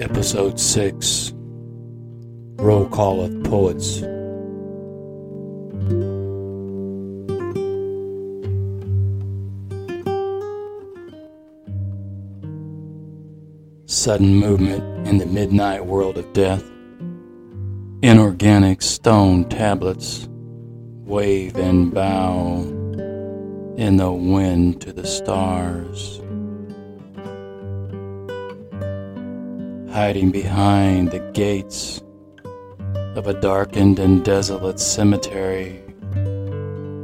Episode 6 Roll Call of Poets. Sudden movement in the midnight world of death. Inorganic stone tablets wave and bow in the wind to the stars. Hiding behind the gates of a darkened and desolate cemetery.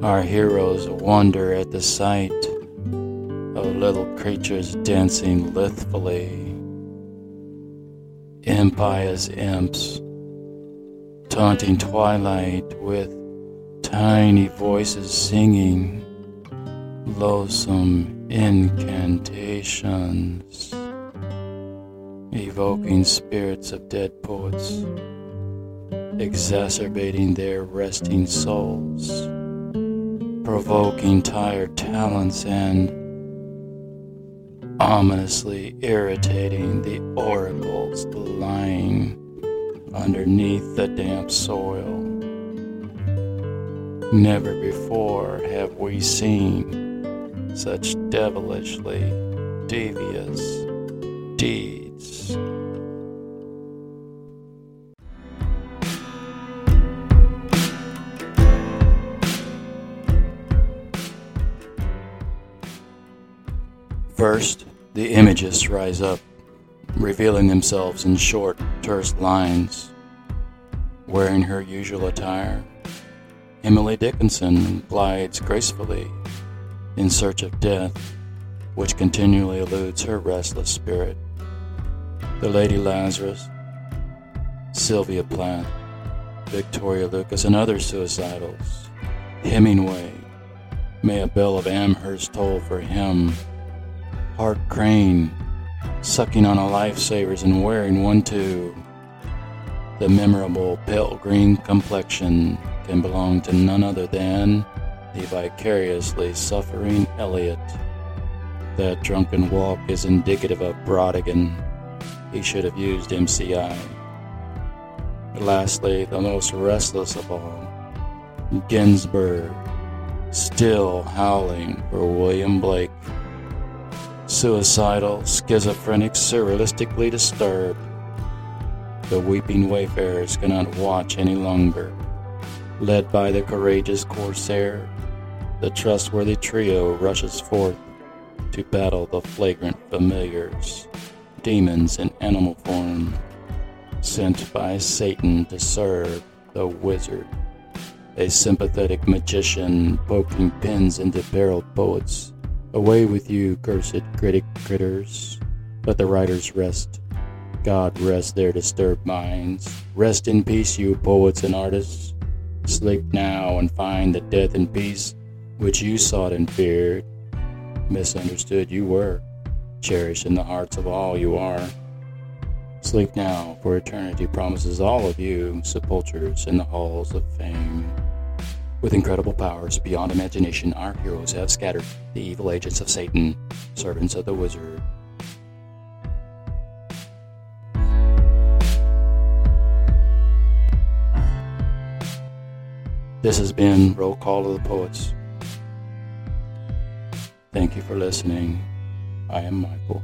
Our heroes wonder at the sight of little creatures dancing lithely. Impious imps taunting twilight with tiny voices singing loathsome incantations evoking spirits of dead poets, exacerbating their resting souls, provoking tired talents, and ominously irritating the oracles lying underneath the damp soil. Never before have we seen such devilishly devious deeds. First, the images rise up, revealing themselves in short, terse lines. Wearing her usual attire, Emily Dickinson glides gracefully in search of death, which continually eludes her restless spirit the Lady Lazarus, Sylvia Plath, Victoria Lucas, and other suicidals. Hemingway, may a bell of Amherst toll for him. Hart Crane, sucking on a lifesavers and wearing one too. The memorable pale green complexion can belong to none other than the vicariously suffering Eliot. That drunken walk is indicative of Brautigan he should have used MCI. Lastly, the most restless of all, Ginsberg, still howling for William Blake. Suicidal, schizophrenic, surrealistically disturbed. The weeping wayfarers cannot watch any longer. Led by the courageous corsair, the trustworthy trio rushes forth to battle the flagrant familiars demons in animal form, sent by Satan to serve the wizard, a sympathetic magician poking pins into barreled poets. Away with you, cursed critic critters. Let the writers rest. God rest their disturbed minds. Rest in peace, you poets and artists. Sleep now and find the death and peace which you sought and feared. Misunderstood you were cherished in the hearts of all you are. Sleep now, for eternity promises all of you sepultures in the halls of fame. With incredible powers beyond imagination, our heroes have scattered the evil agents of Satan, servants of the wizard. This has been Roll Call of the Poets. Thank you for listening. I am Michael.